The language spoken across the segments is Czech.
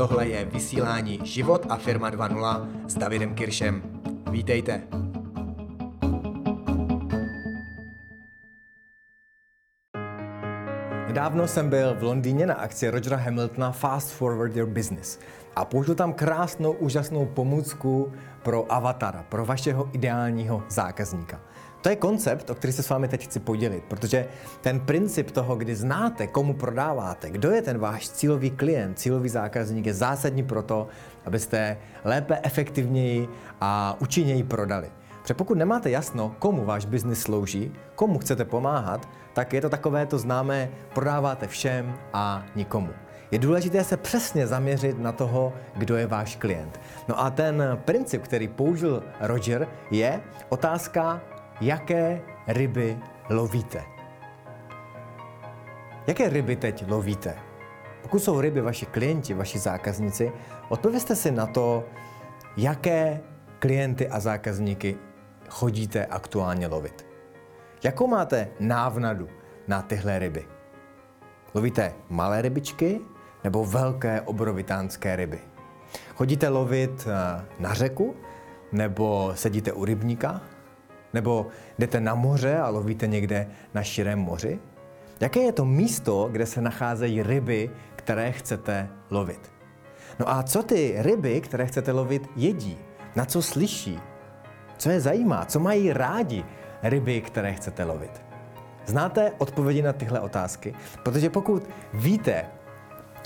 tohle je vysílání Život a firma 2.0 s Davidem Kiršem. Vítejte. Nedávno jsem byl v Londýně na akci Rogera Hamiltona Fast Forward Your Business a použil tam krásnou, úžasnou pomůcku pro avatara, pro vašeho ideálního zákazníka. To je koncept, o který se s vámi teď chci podělit, protože ten princip toho, kdy znáte, komu prodáváte, kdo je ten váš cílový klient, cílový zákazník, je zásadní pro to, abyste lépe, efektivněji a účinněji prodali. Protože pokud nemáte jasno, komu váš biznis slouží, komu chcete pomáhat, tak je to takové to známé, prodáváte všem a nikomu. Je důležité se přesně zaměřit na toho, kdo je váš klient. No a ten princip, který použil Roger, je otázka, jaké ryby lovíte. Jaké ryby teď lovíte? Pokud jsou ryby vaši klienti, vaši zákazníci, odpověste si na to, jaké klienty a zákazníky chodíte aktuálně lovit. Jakou máte návnadu na tyhle ryby? Lovíte malé rybičky nebo velké obrovitánské ryby? Chodíte lovit eh, na řeku nebo sedíte u rybníka? Nebo jdete na moře a lovíte někde na širém moři? Jaké je to místo, kde se nacházejí ryby, které chcete lovit? No a co ty ryby, které chcete lovit, jedí? Na co slyší? Co je zajímá? Co mají rádi ryby, které chcete lovit? Znáte odpovědi na tyhle otázky? Protože pokud víte,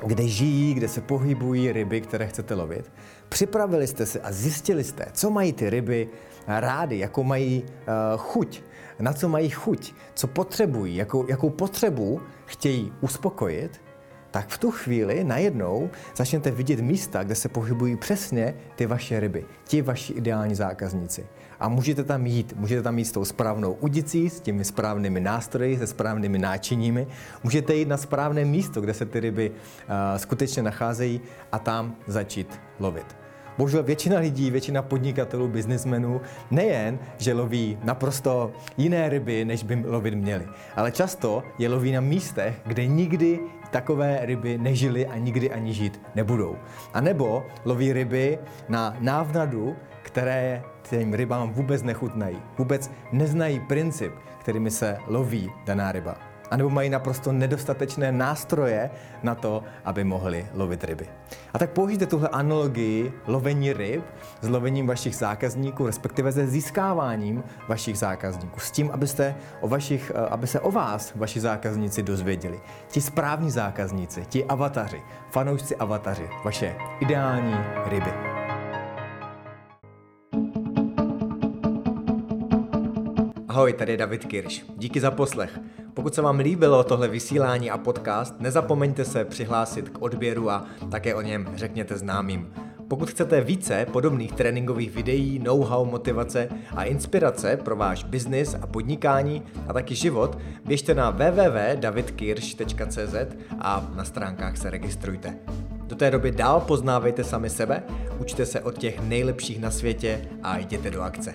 kde žijí, kde se pohybují ryby, které chcete lovit, připravili jste se a zjistili jste, co mají ty ryby rády, jakou mají uh, chuť, na co mají chuť, co potřebují, jakou, jakou potřebu chtějí uspokojit, tak v tu chvíli najednou začnete vidět místa, kde se pohybují přesně ty vaše ryby, ti vaši ideální zákazníci. A můžete tam jít, můžete tam jít s tou správnou udicí, s těmi správnými nástroji, se správnými náčiními. Můžete jít na správné místo, kde se ty ryby uh, skutečně nacházejí a tam začít lovit. Bohužel většina lidí, většina podnikatelů, biznismenů nejen, že loví naprosto jiné ryby, než by lovit měli, ale často je loví na místech, kde nikdy takové ryby nežily a nikdy ani žít nebudou. A nebo loví ryby na návnadu, které těm rybám vůbec nechutnají, vůbec neznají princip, kterými se loví daná ryba. A nebo mají naprosto nedostatečné nástroje na to, aby mohli lovit ryby. A tak použijte tuhle analogii lovení ryb s lovením vašich zákazníků, respektive se získáváním vašich zákazníků. S tím, abyste o vašich, eh, aby se o vás vaši zákazníci dozvěděli. Ti správní zákazníci, ti avataři, fanoušci avataři, vaše ideální ryby. Ahoj, tady je David Kirš. Díky za poslech. Pokud se vám líbilo tohle vysílání a podcast, nezapomeňte se přihlásit k odběru a také o něm řekněte známým. Pokud chcete více podobných tréninkových videí, know-how, motivace a inspirace pro váš biznis a podnikání a taky život, běžte na www.davidkirsch.cz a na stránkách se registrujte. Do té doby dál poznávejte sami sebe, učte se od těch nejlepších na světě a jděte do akce.